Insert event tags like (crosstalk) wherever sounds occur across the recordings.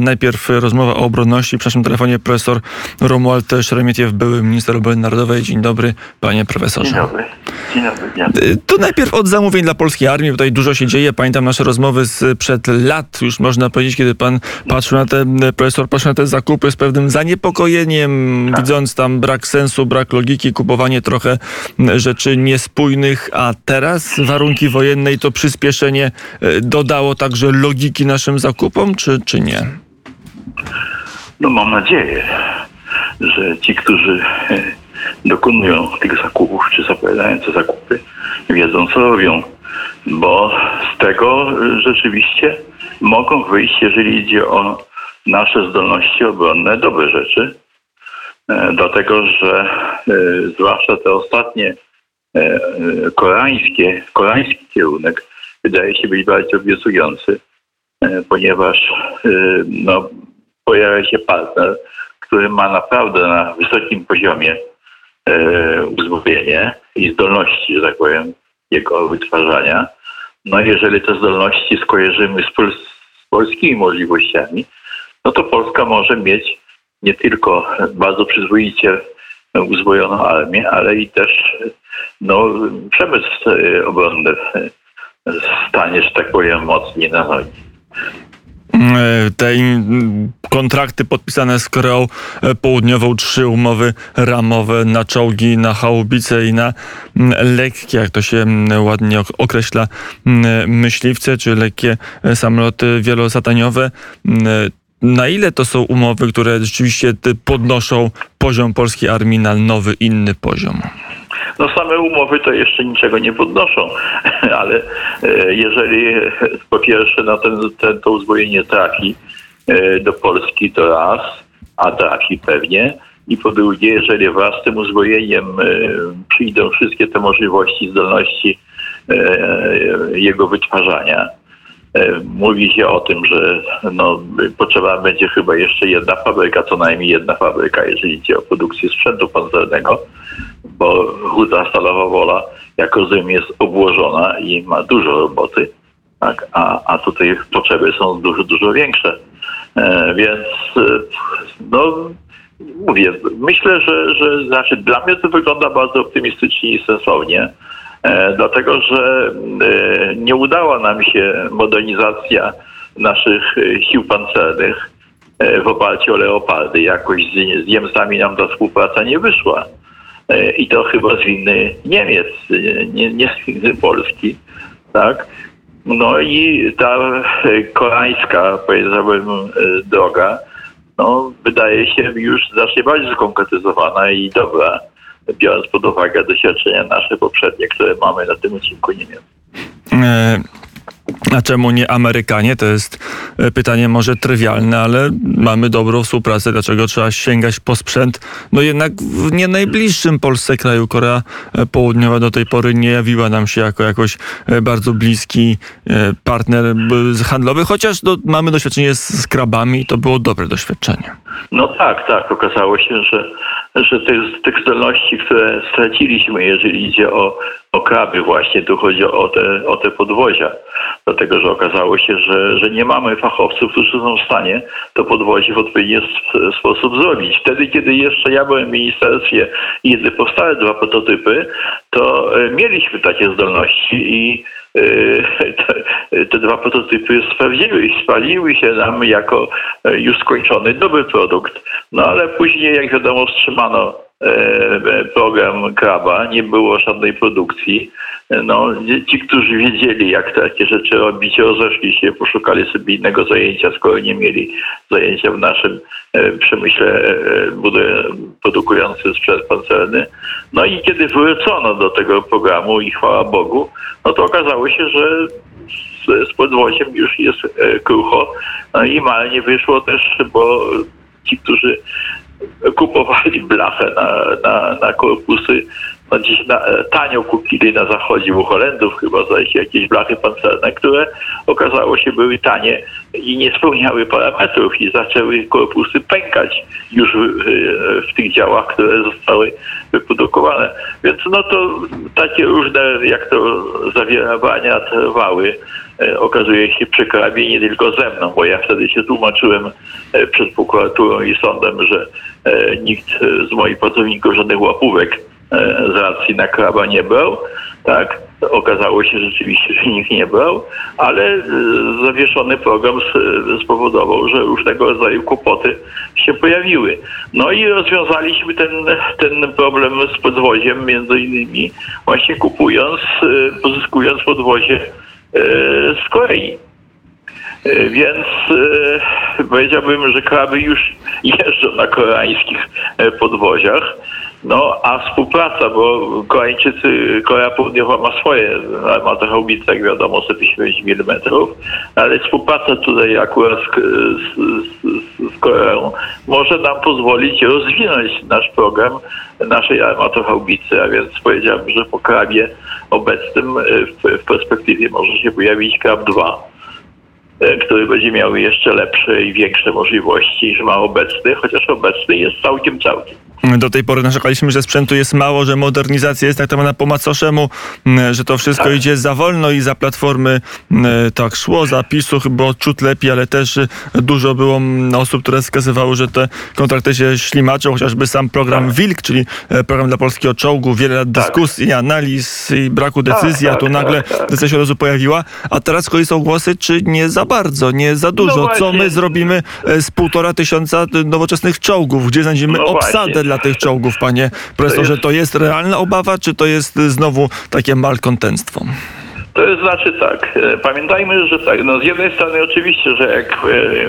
Najpierw rozmowa o obronności. W naszym telefonie profesor Romuald Szeremietiew, były minister obrony narodowej. Dzień dobry, panie profesorze. Dzień dobry. Dzień dobry. Dzień dobry. To najpierw od zamówień dla polskiej armii. Tutaj dużo się dzieje. Pamiętam nasze rozmowy sprzed lat, już można powiedzieć, kiedy pan patrzył na te, profesor patrzył na te zakupy z pewnym zaniepokojeniem, tak. widząc tam brak sensu, brak logiki, kupowanie trochę rzeczy niespójnych, a teraz warunki wojenne i to przyspieszenie dodało także logiki naszym zakupom, czy, czy nie? No mam nadzieję, że ci, którzy e, dokonują tych zakupów, czy zapowiadają te zakupy, wiedzą co robią. Bo z tego e, rzeczywiście mogą wyjść, jeżeli idzie o nasze zdolności obronne, dobre rzeczy. E, dlatego, że zwłaszcza te ostatnie koreańskie, koreański kierunek wydaje się być bardzo obiecujący, ponieważ no, pojawia się partner, który ma naprawdę na wysokim poziomie e, i zdolności, że tak powiem, jego wytwarzania. No jeżeli te zdolności skojarzymy z, pol z polskimi możliwościami, no to Polska może mieć nie tylko bardzo przyzwoicie uzbrojoną armię, ale i też no, przemysł e, obronny stanie, że tak powiem, mocniej na nogi. E, te kontrakty podpisane z Koreą e, Południową, trzy umowy ramowe na czołgi, na chałubice i na lekkie, jak to się ładnie określa, myśliwce, czy lekkie e, samoloty wielozadaniowe. Na ile to są umowy, które rzeczywiście podnoszą poziom polskiej armii na nowy, inny poziom? No same umowy to jeszcze niczego nie podnoszą, (laughs) ale e, jeżeli po pierwsze na ten, ten, to uzbrojenie trafi e, do Polski, to raz, a trafi pewnie. I po drugie, jeżeli wraz z tym uzbrojeniem e, przyjdą wszystkie te możliwości, zdolności jego wytwarzania, Mówi się o tym, że no, potrzeba będzie chyba jeszcze jedna fabryka, co najmniej jedna fabryka, jeżeli idzie o produkcję sprzętu pancernego bo Huta Stalowa Wola, jak rozumiem, jest obłożona i ma dużo roboty, tak? a, a tutaj potrzeby są dużo, dużo większe. E, więc e, no, mówię, myślę, że, że znaczy dla mnie to wygląda bardzo optymistycznie i sensownie, e, dlatego że e, nie udała nam się modernizacja naszych sił pancernych e, w oparciu o leopardy. Jakoś z, Niemcami nam ta współpraca nie wyszła. E, i to chyba z winy Niemiec, nie, nie z winy Polski, tak? No i ta koreańska, powiedziałbym, e, droga, no, wydaje się już znacznie bardziej skonkretyzowana i dobra, biorąc pod uwagę doświadczenia nasze poprzednie, które mamy na tym odcinku Niemiec. A czemu nie Amerykanie? To jest e, pytanie może trywialne, ale mamy dobrą współpracę. Dlaczego trzeba sięgać po sprzęt? No jednak w nie najbliższym Polsce kraju Korea e, Południowa do tej pory nie jawiła nam się jako jakoś e, bardzo bliski partner handlowy, chociaż no, mamy doświadczenie z, z krabami i to było dobre doświadczenie. No tak, tak. Okazało się, że, że tych, tych zdolności, które straciliśmy, jeżeli idzie o, o kraby właśnie, tu chodzi o te, o te podwozia dlatego że okazało się, że, że nie mamy fachowców, którzy są w stanie to podwozie w odpowiedni sposób zrobić. Wtedy, kiedy jeszcze ja byłem w ministerstwie i kiedy powstały dwa prototypy, to e, mieliśmy takie zdolności i e, (laughs) te, te dwa prototypy sprawdziły i spaliły się nam jako e, już skończony dobry produkt. No ale później, jak wiadomo, wstrzymano program Kraba, nie było żadnej produkcji. No, ci, którzy wiedzieli, jak takie rzeczy robić, rozeszli się, poszukali sobie innego zajęcia, skoro nie mieli zajęcia w naszym e, przemyśle e, produkującym sprzęt pancerny. No i kiedy wrócono do tego programu i chwała Bogu, no to okazało się, że z, podwoziem już jest e, krucho. No i malnie wyszło też, bo ci, którzy kupowali blachę na, na, na korpusy, no gdzieś na, tanio kupili na zachodzie u Holendrów chyba za jakieś blachy pancerne, które okazało się były tanie i nie spełniały parametrów i zaczęły korpusy pękać już w, w tych działach, które zostały wyprodukowane. Więc no to takie różne, jak to zawierawania trwały. E, okazuje się przy krabie nie tylko ze mną, bo ja wtedy się tłumaczyłem e, przed prokuraturą i sądem, że e, nikt z moich pracowników żadnych łapówek z racji na kraba nie brał, tak? Okazało się rzeczywiście, że nikt nie brał, ale zawieszony program spowodował, że różnego rodzaju kłopoty się pojawiły. No i rozwiązaliśmy ten, ten problem z podwoziem między innymi właśnie kupując, pozyskując podwozie z Korei. E, więc e, powiedziałbym, że kraby już jeżdżą na koreańskich e, podwoziach. No a współpraca, bo Koreańczycy, Korea Południowa ma swoje armatochaubice, jak wiadomo, 150 mm, ale współpraca tutaj akurat z, z, z, Koreą może nam pozwolić rozwinąć nasz program naszej armatochaubicy, a więc powiedziałbym, że po krabie obecnym w, w perspektywie może się pojawić krab 2 E, który będzie miał jeszcze lepsze i większe możliwości niż ma obecny, chociaż obecny jest całkiem całkiem. Do tej pory narzekaliśmy, że sprzętu jest mało, że modernizacja jest tak naprawdę po macoszemu, że to wszystko tak. idzie za wolno i za platformy tak szło, za PiSu chyba ciut lepiej, ale też dużo było osób, które wskazywały, że te kontrakty się ślimaczą, chociażby sam program tak. WILK, czyli e, program dla polskiego czołgu, wiele lat tak. dyskusji, analiz i braku decyzji, a tu nagle decyzja się od razu pojawiła, a teraz są głosy, czy nie za bardzo, nie za dużo. No Co my zrobimy e, z półtora tysiąca nowoczesnych czołgów, gdzie znajdziemy no obsadę dla tych czołgów, panie profesorze? To jest realna obawa, czy to jest znowu takie malkontentstwo? To znaczy tak, e, pamiętajmy, że tak, no z jednej strony oczywiście, że jak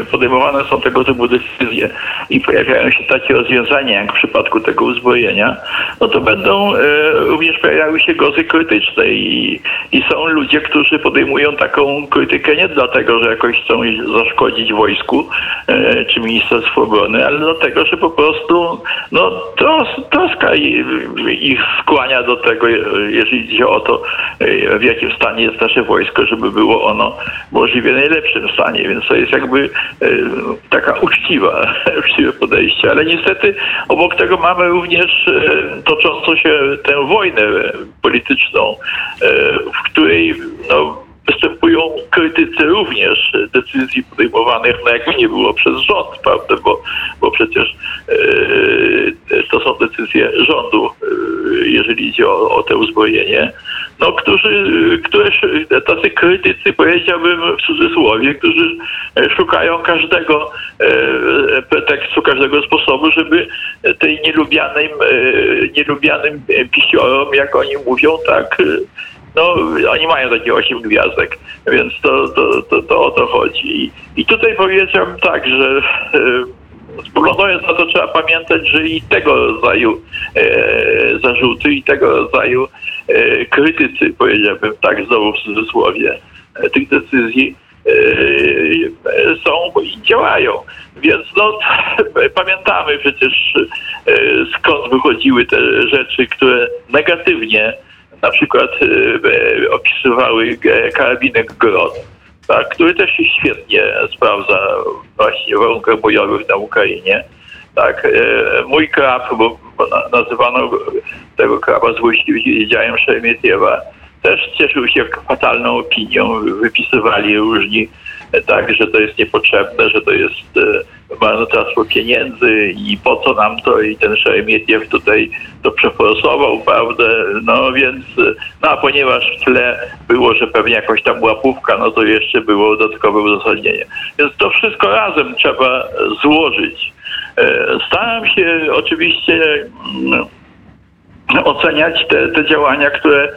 e, podejmowane są tego typu decyzje i pojawiają się takie rozwiązania, jak w przypadku tego uzbrojenia, no to będą e, również pojawiały się gozy krytyczne i, i są ludzie, którzy podejmują taką krytykę nie dlatego, że jakoś chcą zaszkodzić wojsku czy Ministerstwu Obrony, ale dlatego, że po prostu no, tros, troska ich skłania do tego, jeżeli idzie o to, w jakim stanie stanie jest nasze wojsko, żeby było ono możliwie najlepszym stanie, więc to jest jakby e, taka uczciwa, (laughs) uczciwe podejście. Ale niestety obok tego mamy również e, toczącą się tę wojnę polityczną, e, w której no, występują krytycy również decyzji podejmowanych, no jakby nie było przez rząd, prawda, bo, bo przecież to są decyzje rządu, jeżeli idzie o, o te uzbrojenie no, którzy, które, tacy krytycy, powiedziałbym w cudzysłowie, którzy szukają każdego e, pretekstu, każdego sposobu, żeby tej nielubianym, e, nielubianym pisiorom, jak oni mówią, tak, no, oni mają takie osiem gwiazdek, więc to, to, to, to o to chodzi. I tutaj powiedziałbym tak, że e, spoglądając na to trzeba pamiętać, że i tego rodzaju e, zarzuty, i tego rodzaju E, krytycy, powiedziałbym tak znowu w cudzysłowie, e, tych decyzji e, są i działają. Więc no, (laughs) pamiętamy przecież skąd wychodziły te rzeczy, które negatywnie na przykład opisywały karabinek Grot, tak, który też się świetnie sprawdza właśnie w warunkach bojowych na Ukrainie. Tak, mój krab, bo nazywano tego kraba złośliwie działem Szeremietiewa, też cieszył się fatalną opinią. Wypisywali różni tak, że to jest niepotrzebne, że to jest e, marnotrawstwo pieniędzy i po co nam to i ten Szeremietiew tutaj to przeforsował, prawda? No więc, no a ponieważ w tle było, że pewnie jakoś tam łapówka, no to jeszcze było dodatkowe uzasadnienie. Więc to wszystko razem trzeba złożyć. E, staram się oczywiście mm, oceniać te, te działania, które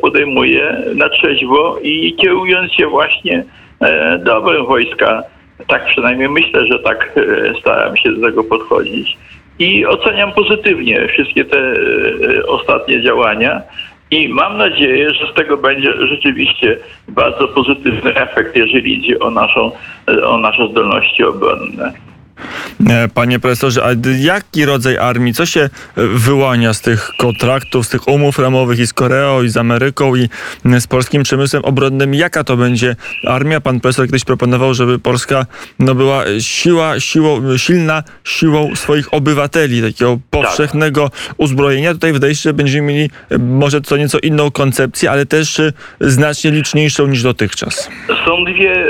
podejmuje na trzeźwo i kierując się właśnie e, dobrem wojska. Tak przynajmniej myślę, że tak e, staram się do tego podchodzić. I oceniam pozytywnie wszystkie te ostatnie działania. I mam nadzieję, że z tego będzie rzeczywiście bardzo pozytywny efekt, jeżeli idzie o, naszą, o nasze zdolności obronne. E, panie profesorze, a jaki rodzaj armii, co się wyłania z tych kontraktów, z tych umów ramowych i z Koreą, i z Ameryką, i z polskim przemysłem obronnym? Jaka to będzie armia? Pan profesor kiedyś proponował, żeby Polska no, była siła, siłą, silna siłą swoich obywateli, takiego powszechnego uzbrojenia. Tutaj wydaje się, że będziemy mieli może co nieco inną koncepcję, ale też znacznie liczniejszą niż dotychczas. Są dwie,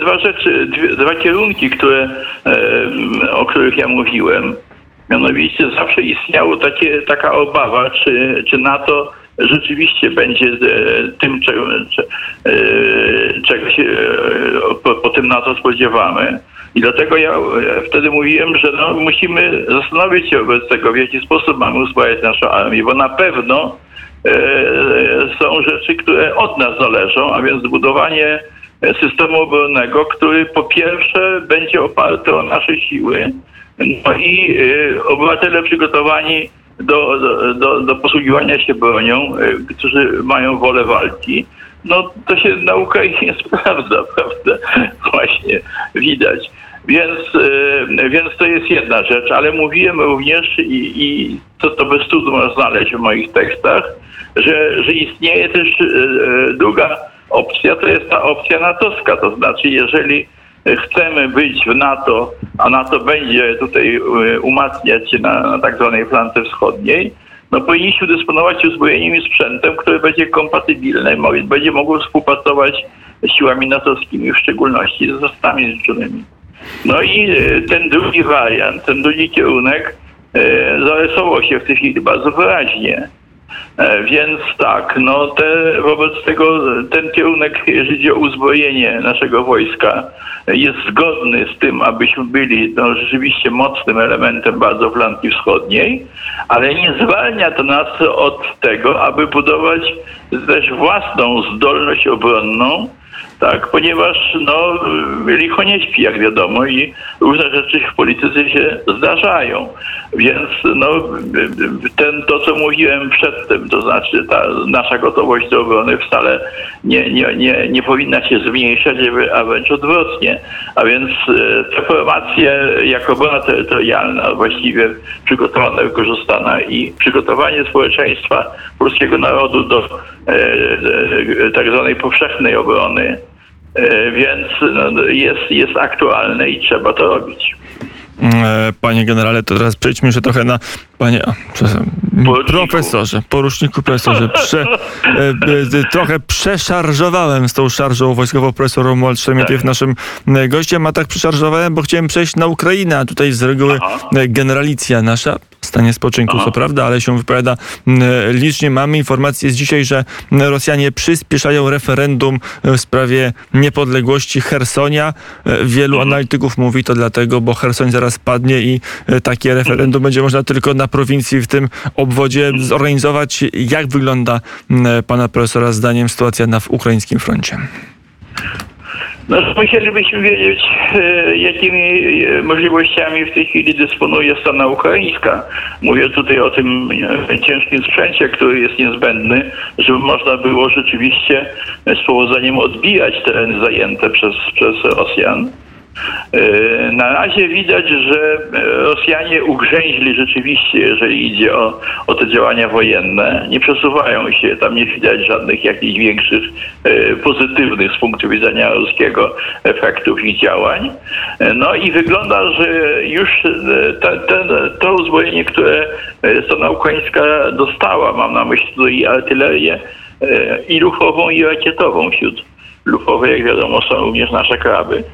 dwa rzeczy, dwie, dwa kierunki, które, o których ja mówiłem. Mianowicie zawsze istniało takie, taka obawa, czy, czy NATO rzeczywiście będzie tym, czego, czego się po, po tym NATO spodziewamy. I dlatego ja wtedy mówiłem, że no, musimy zastanowić się wobec tego, w jaki sposób mamy uzbrajać naszą armię, bo na pewno e, są rzeczy, które od nas zależą, a więc zbudowanie systemu obronnego, który po pierwsze będzie oparty o nasze siły, no i y, obywatele przygotowani do, do, do posługiwania się bronią, y, którzy mają wolę walki, no to się na Ukrainie (laughs) sprawdza, prawda? Właśnie widać. Więc, y, więc to jest jedna rzecz, ale mówiłem również i, i to, to bez trudu można znaleźć w moich tekstach, że, że istnieje też druga opcja, to jest ta opcja natowska, to znaczy jeżeli chcemy być w NATO, a NATO będzie tutaj e, umacniać się na, na tak zwanej flance wschodniej, no powinniśmy dysponować uzbrojeniem i sprzętem, które będzie kompatybilne, będzie mogło współpracować z siłami natowskimi, w szczególności z Stanami Zjednoczonymi. No i e, ten drugi wariant, ten drugi kierunek e, zarysował się w tej chwili bardzo wyraźnie. E, więc tak, no te, wobec tego ten kierunek, jeżeli chodzi o uzbrojenie naszego wojska, jest zgodny z tym, abyśmy byli no, rzeczywiście mocnym elementem bardzo flanki wschodniej, ale nie zwalnia to nas od tego, aby budować też własną zdolność obronną, tak, ponieważ no, licho nie śpi, jak wiadomo, i różne rzeczy w polityce się zdarzają. Więc no, ten, to, co mówiłem przedtem, to znaczy ta nasza gotowość do obrony wcale nie, nie, nie, nie powinna się zmniejszać, a wręcz odwrotnie. A więc e, te formacje jako obrona terytorialna właściwie przygotowana, wykorzystana i przygotowanie społeczeństwa polskiego narodu do e, e, tak zwanej powszechnej obrony, e, więc no, jest, jest aktualne i trzeba to robić. E, panie generale, to teraz przejdźmy jeszcze trochę na Panie, profesorze, poruczniku profesorze, prze, e, e, trochę przeszarżowałem z tą szarżą wojskową profesor Romuald Szeremietyw tak. naszym e, gościem, a tak przeszarżowałem, bo chciałem przejść na Ukrainę, a tutaj z reguły Aha. generalicja nasza w stanie spoczynku, Aha. co prawda, ale się wypowiada licznie. Mamy informację z dzisiaj, że Rosjanie przyspieszają referendum w sprawie niepodległości Hersonia. Wielu mhm. analityków mówi to dlatego, bo Hersoń zaraz padnie i takie referendum będzie można tylko na prowincji w tym obwodzie zorganizować. Jak wygląda pana profesora zdaniem sytuacja na ukraińskim froncie? No, musielibyśmy wiedzieć, e, jakimi e, możliwościami w tej chwili dysponuje strona ukraińska. Mówię tutaj o tym e, ciężkim sprzęcie, który jest niezbędny, żeby można było rzeczywiście z powodzeniem odbijać tereny zajęte przez, przez Rosjan. E, na razie widać, że e, Rosjanie ugrzęźli rzeczywiście, jeżeli idzie o, o te działania wojenne. Nie przesuwają się, tam nie widać żadnych jakichś większych e, pozytywnych z punktu widzenia ruskiego efektów ich działań. No i wygląda, że już te, te, to uzbrojenie, które strona ukraińska dostała, mam na myśli tutaj i artylerię, i ruchową, i rakietową wśród lufowe, jak wiadomo, są również nasze kraby.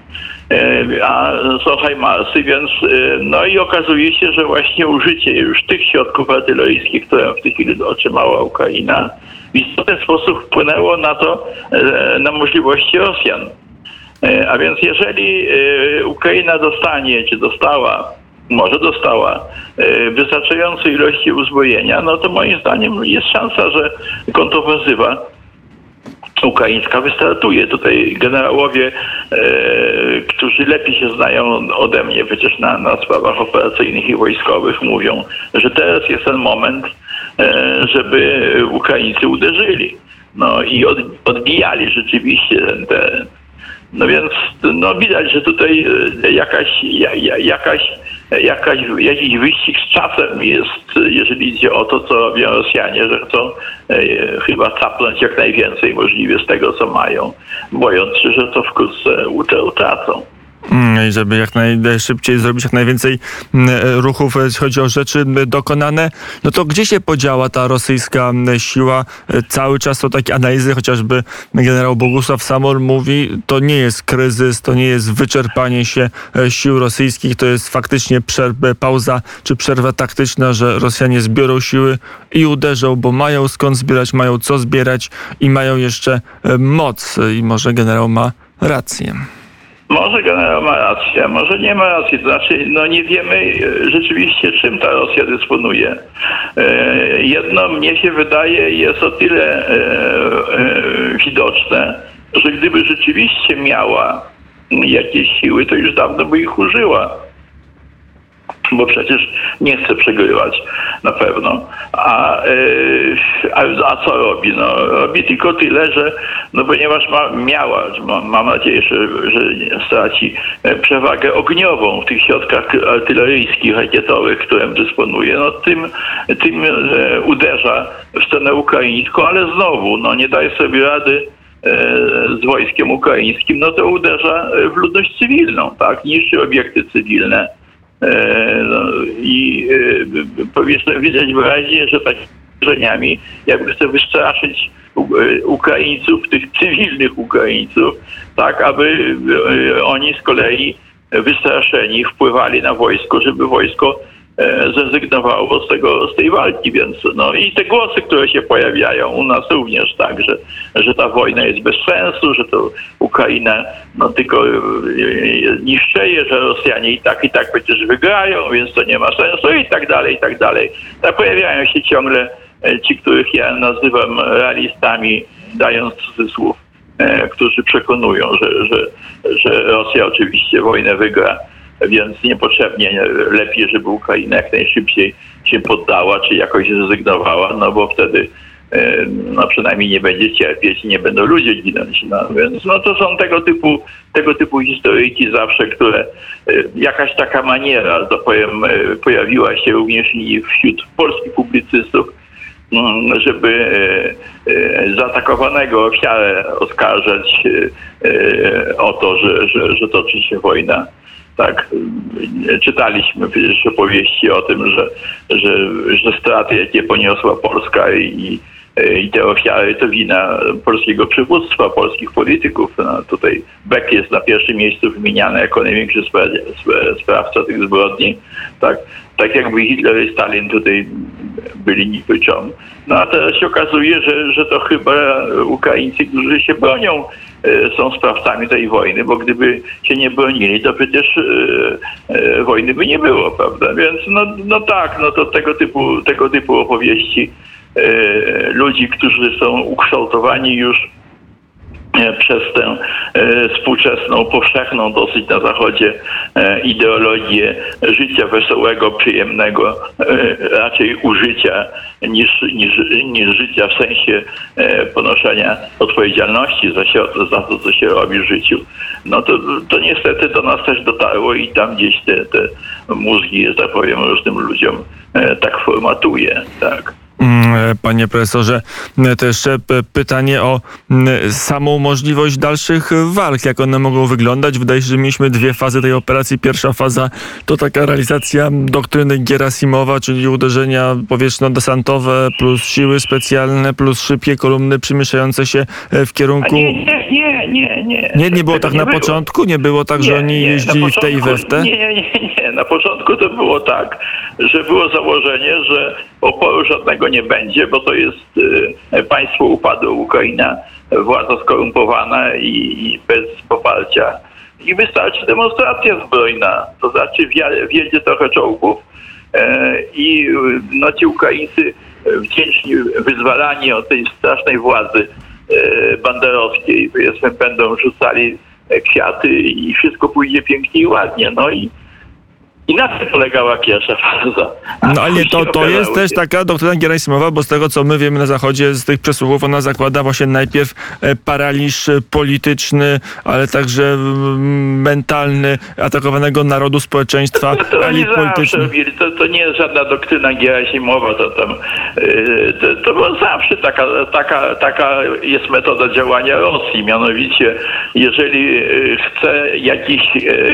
E, a są Hajmarsy, więc e, no i okazuje się, że właśnie użycie już tych środków artyleryjskich, które w tej chwili otrzymała Ukraina, w istotny sposób wpłynęło na to, e, na możliwości Rosjan. A więc jeżeli Ukraina dostanie, czy dostała, może dostała wystarczającej ilości uzbrojenia, no to moim zdaniem jest szansa, że kontrowersywa ukraińska wystartuje. Tutaj generałowie, e, którzy lepiej się znają ode mnie przecież na, na sprawach operacyjnych i wojskowych, mówią, że teraz jest ten moment, e, żeby Ukraińcy uderzyli. No i od, odbijali rzeczywiście ten, ten. No więc no widać, że tutaj e, jakaś, jakaś jakaś, jakiś wyścig z czasem jest, jeżeli idzie o to, co robią Rosjanie, że chcą e, chyba capnąć jak najwięcej możliwie z tego, co mają, bojąc się, że to wkrótce utracą. Mm, żeby jak najszybciej zrobić jak najwięcej mm, ruchów, jeśli chodzi o rzeczy dokonane. No to gdzie się podziała ta rosyjska siła? Cały czas to takie analizy, chociażby generał Bogusław Samor mówi, to nie jest kryzys, to nie jest wyczerpanie się e, sił rosyjskich, to jest faktycznie przerwa, pauza czy przerwa taktyczna, że Rosjanie zbiorą siły i uderzą, bo mają skąd zbierać, mają co zbierać i mają jeszcze e, moc. I może generał ma rację. Może generał ma rację, może nie ma racji. To znaczy, no nie wiemy e, rzeczywiście, czym ta Rosja dysponuje. E, jedno mnie się wydaje jest o tyle e, widoczne, że gdyby rzeczywiście miała jakieś siły, to już dawno by ich użyła bo przecież nie chce przegrywać na pewno. A, a, a, co robi? No, robi tylko tyle, że no ponieważ ma, miała, mam nadzieję, że, że straci e, przewagę ogniową w tych środkach artyleryjskich, rakietowych, którym dysponuje, no tym, tym e, uderza w stronę ukraińską, ale znowu no, nie daje sobie rady e, z wojskiem ukraińskim, no to uderza w ludność cywilną, tak, niszczy obiekty cywilne no, I e, powiedzmy, widać wyraźnie, że takimi zdarzeniami jakby chce wystraszyć e, Ukraińców, tych cywilnych Ukraińców, tak aby oni z kolei wystraszeni wpływali na wojsko, żeby wojsko E, zrezygnowało z, tego, z tej walki, więc no i te głosy, które się pojawiają u nas również tak, że, że ta wojna jest bez sensu, że to Ukraina no tylko e, niszczeje, że Rosjanie i tak i tak przecież wygrają, więc to nie ma sensu i tak dalej, i tak dalej. Tak pojawiają się ciągle e, ci, których ja nazywam realistami, dając cudzysłów, którzy przekonują, że, że, że Rosja oczywiście wojnę wygra więc niepotrzebnie lepiej, żeby Ukraina jak najszybciej się poddała, czy jakoś zrezygnowała, no bo wtedy e, no przynajmniej nie będzie cierpieć i nie będą ludzie ginąć. No, więc no to są tego typu, tego typu historyjki zawsze, które e, jakaś taka maniera, to powiem, e, pojawiła się również i wśród polskich publicystów, mm, żeby zaatakowanego ofiarę oskarżać o to, że, że, że toczy się wojna tak, czytaliśmy przecież opowieści o tym, że, że, że straty, jakie poniosła Polska i, i te ofiary to wina polskiego przywództwa, polskich polityków. No, tutaj Beck jest na pierwszym miejscu wymieniany jako największy sprawca tych zbrodni. Tak, tak jakby Hitler i Stalin tutaj byli niczym. No a teraz się okazuje, że, że to chyba Ukraińcy, którzy się bronią, są sprawcami tej wojny, bo gdyby się nie bronili, to przecież e, e, wojny by nie było, prawda? Więc no, no tak, no to tego typu, tego typu opowieści ludzi, którzy są ukształtowani już E, przez tę e, współczesną, powszechną dosyć na Zachodzie e, ideologię życia wesołego, przyjemnego, raczej użycia niż, niż, niż życia w sensie ponoszenia odpowiedzialności za, się, za to, co się robi w życiu. No to, to niestety do nas też dotarło i tam gdzieś te, te mózgi, że tak powiem, różnym ludziom tak formatuje. Tak. Mm, panie profesorze, to jeszcze pytanie o mm, samą możliwość dalszych walk, jak one mogą wyglądać. Wydaje się, że mieliśmy dwie fazy tej operacji. Pierwsza faza to taka realizacja doktryny Gerasimowa, czyli uderzenia powietrzno-desantowe plus siły specjalne plus szybkie kolumny przemieszczające się e, w kierunku... Nie, nie, nie, nie. Nie, nie, nie było tak na początku? Nie było tak, że oni jeździli w tej i we w te? Nie, nie, nie, nie. Na początku to było tak, że było założenie, że oporu żadnego nie będzie, bo to jest y, państwo upadło Ukraina, władza skorumpowana i, i bez poparcia. I wystarczy demonstracja zbrojna, to znaczy wjedzie trochę czołgów e, i no, ci Ukraińcy wdzięczni, wyzwalani od tej strasznej władzy e, banderowskiej, powiedzmy, będą rzucali kwiaty i wszystko pójdzie pięknie i ładnie. No i I na tym polegała pierwsza faza. No ale to, to jest też taka doktryna Gierasimowa, bo z tego co my wiemy na Zachodzie, z tych przesłuchów, ona zakłada właśnie najpierw e, paraliż polityczny, ale także mentalny atakowanego narodu, społeczeństwa, to, to elit politycznych. To, to nie jest żadna doktryna Gierasimowa, to tam e, to, to była zawsze taka, taka, taka jest metoda działania Rosji, mianowicie jeżeli e, chce jakiś,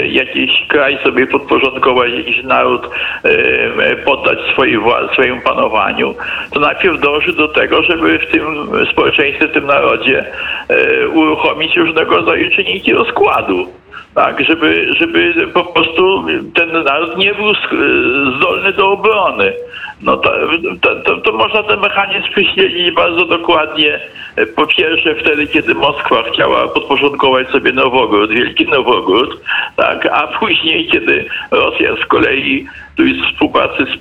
jakiś kraj sobie podporządkować jakiś naród e, poddać swojej swojemu panowaniu, to najpierw dąży do tego, żeby w tym społeczeństwie, w tym narodzie e, uruchomić różnego rodzaju czynniki rozkładu tak, żeby, żeby po prostu ten naród nie był zdolny do obrony. No to, to, to, to można ten mechanizm wyśledzić bardzo dokładnie. Po pierwsze wtedy, kiedy Moskwa chciała podporządkować sobie Nowogród, Wielki Nowogród, tak, a później, kiedy Rosja z kolei tu jest współpracy z,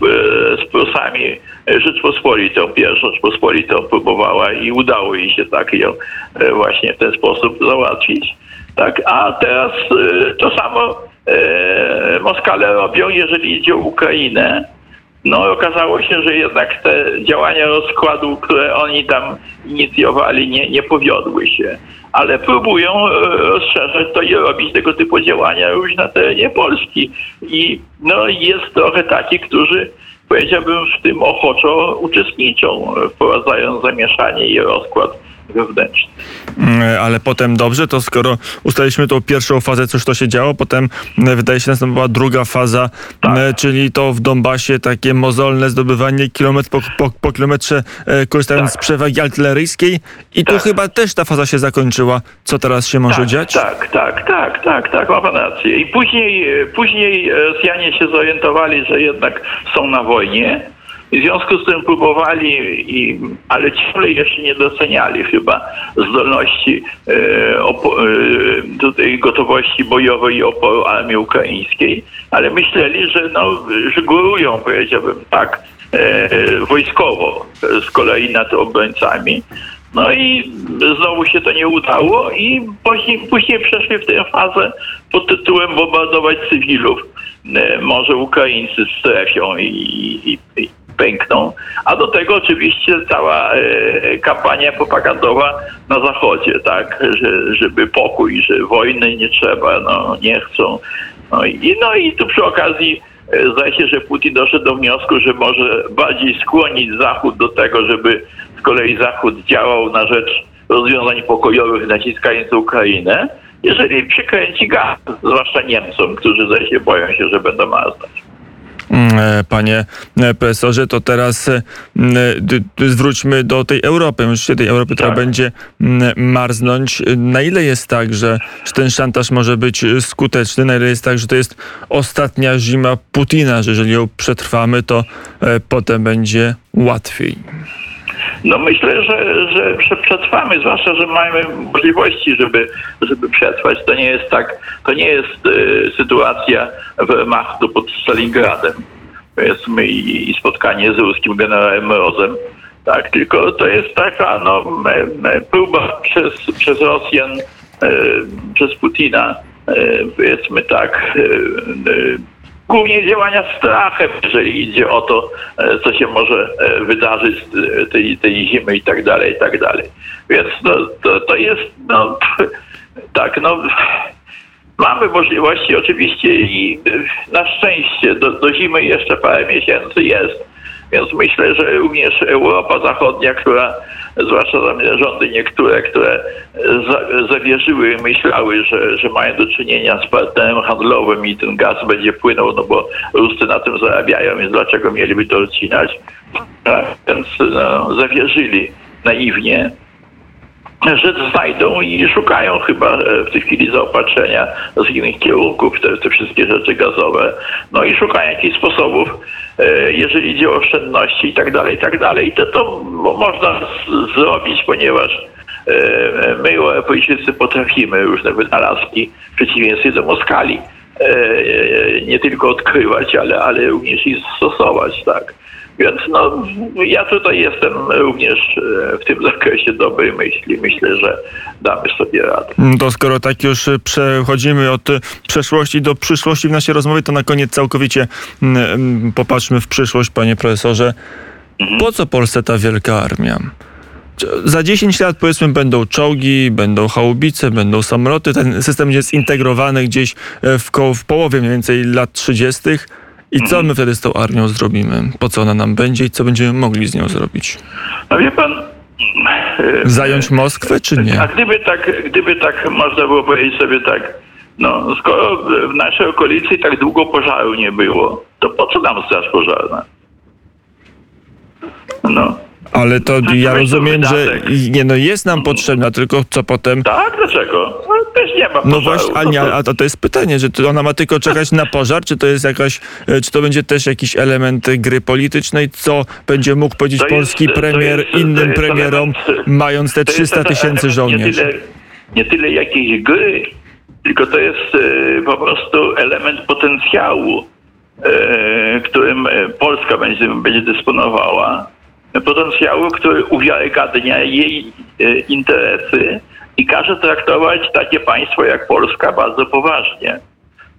z Prusami Rzeczpospolitą, pierwszą Rzeczpospolitą próbowała i udało jej się tak ją e, właśnie w ten sposób załatwić. Tak, a teraz e, to samo e, Moskale robią, jeżeli idzie o Ukrainę. No okazało się, że jednak te działania rozkładu, które oni tam inicjowali, nie, nie powiodły się. Ale próbują e, rozszerzać to i robić tego typu działania już na terenie Polski. I no, jest trochę takich, którzy powiedziałbym w tym ochoczo uczestniczą, wprowadzając zamieszanie i rozkład wewnętrzny. Mm, ale potem dobrze, to skoro ustaliliśmy tą pierwszą fazę, cóż to się działo, potem mm, wydaje się następowała druga faza, tak. Mm, czyli to w Donbasie takie mozolne zdobywanie kilometr po, po, po kilometrze, e, korzystając tak. z przewagi artyleryjskiej i tak. tu chyba też ta faza się zakończyła. Co teraz się może tak, dziać? Tak, tak, tak, tak, tak, ma pan rację. I później, e, później Rosjanie się zorientowali, że jednak są na wojnie w związku z tym próbowali, i, ale ciągle jeszcze nie doceniali chyba zdolności e, e, gotowości bojowej i oporu armii ukraińskiej, ale myśleli, że, no, że górują, powiedziałbym tak, e, wojskowo z kolei nad obrońcami. No i znowu się to nie udało i później, później przeszli w tę fazę pod tytułem bombardować cywilów. E, może Ukraińcy strefią i, i, i pękną. A do tego oczywiście cała e, kampania propagandowa na Zachodzie, tak, że, żeby pokój, że wojny nie trzeba, no nie chcą. No i, no i tu przy okazji e, zdaje się, że Putin doszedł do wniosku, że może bardziej skłonić Zachód do tego, żeby z kolei Zachód działał na rzecz rozwiązań pokojowych naciskając Ukrainę, jeżeli przykręci gaz, zwłaszcza Niemcom, którzy zdaje się boją się, że będą marznąć. Mm, e, panie e, profesorze, to teraz e, zwróćmy do tej Europy, oczywiście tej Europy, która tak. będzie marznąć. Na ile jest tak, że, że ten szantaż może być skuteczny? Na ile jest tak, że to jest ostatnia zima Putina, że jeżeli ją przetrwamy, to potem będzie łatwiej? No myślę, że, że przetrwamy, zwłaszcza, że mamy możliwości, żeby, żeby przetrwać. To nie jest tak, to nie jest y, sytuacja w Machtu pod Stalingradem, powiedzmy, i, i spotkanie z ruskim generałem Mrozem. Tak, tylko to jest taka no, próba przez, przez Rosjan, y, przez Putina, y, powiedzmy tak, głównie działania strachem, jeżeli idzie o to, e, co się może e, wydarzyć e, tej, tej zimy i tak dalej, i tak dalej. Więc no, to, to jest, no, (laughs) tak, no, mamy możliwości oczywiście i na szczęście do, do zimy jeszcze parę miesięcy jest więc myślę, że również Europa Zachodnia, która, zwłaszcza rządy niektóre, które za, zawierzyły, myślały, że, że mają do czynienia z partnerem handlowym i ten gaz będzie płynął, no bo Ruscy na tym zarabiają, więc dlaczego mieliby to odcinać? Tak, więc no, zawierzyli naiwnie że znajdą i szukają chyba e, w tej chwili zaopatrzenia z innych kierunków, te, te wszystkie rzeczy gazowe. No i szukają jakichś sposobów, jeżeli idzie o oszczędności i tak dalej, i tak dalej. To, to można zrobić, ponieważ e, my, Europejczycy, potrafimy różne wynalazki w przeciwieństwie do Moskali nie tylko odkrywać, ale, ale również i stosować, tak. Więc no, ja tutaj jestem również e, w tym zakresie dobrej myśli. Myślę, że damy sobie radę. To skoro tak już przechodzimy od przeszłości do przyszłości w naszej rozmowie, to na koniec całkowicie mm, mm, popatrzmy w przyszłość, panie profesorze. Po co Polsce ta wielka armia? Za 10 lat powiedzmy będą czołgi, będą chałubice, będą samoloty. Ten system będzie zintegrowany gdzieś e, w, koło, w połowie mniej więcej lat 30. I co my wtedy z tą armią zrobimy? Po co ona nam będzie i co będziemy mogli z nią zrobić? No wie pan... e, Zająć Moskwę czy A nie? gdyby tak, gdyby tak można było powiedzieć sobie tak, no skoro w naszej okolicy tak długo pożaru nie było, to po co nam straż pożarna? No. Ale to ja rozumiem, że nie, no jest nam potrzebna, tylko co potem Tak? Dlaczego? No, też nie ma No właśnie, nie, to- a to, to jest pytanie, że ona ma tylko czekać na pożar, czy to jest jakaś, e, czy to będzie też jakiś element gry politycznej, co będzie mógł powiedzieć To polski premier jest- innym premierom, element- mając te to jest 300 tysięcy element Nie żołnierzy? tyle, nie tyle jakiejś gry, tylko to jest e, po prostu element potencjału, e, którym Polska będzie, będzie dysponowała. Potencjału, który uwiarygadnia jej e, interesy i każe traktować takie państwo jak Polska bardzo poważnie.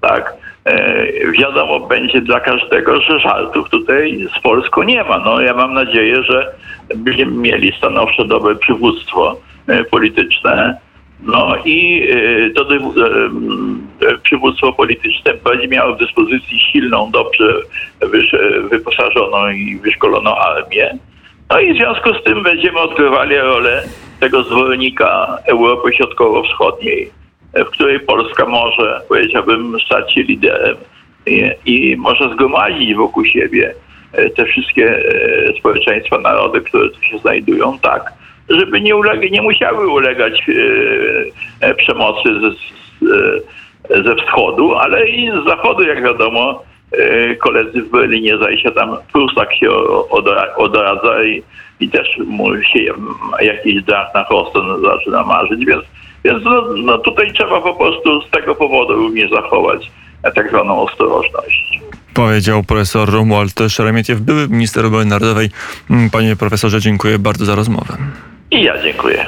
Tak. E, wiadomo będzie dla każdego, że żartów tutaj z Polską nie ma. No, ja mam nadzieję, że będziemy mieli stanowcze dobre przywództwo e, polityczne. No i to przywództwo polityczne będzie miało w dyspozycji silną, dobrze wyposażoną i wyszkoloną armię. No i w związku z tym będziemy odgrywali rolę tego zwolennika Europy Środkowo-Wschodniej, w której Polska może, powiedziałbym, stać się liderem i, i może zgromadzić wokół siebie e, te wszystkie e, społeczeństwa, narody, które tu się znajdują, tak, żeby nie, uleg- nie musiały ulegać e, przemocy ze, ze wschodu, ale i z zachodu, jak wiadomo, koledzy w Berlinie zaś się tam Prusak się odra- odradza i, i też mu się jakiś dach na Hosten zaczyna marzyć, więc, więc no, no tutaj trzeba po prostu z tego powodu również zachować e, tak zwaną ostrożność. Powiedział profesor Romuald Szeremietiew, były minister obrony narodowej. Mm, Panie profesorze, dziękuję bardzo za rozmowę. I ja dziękuję.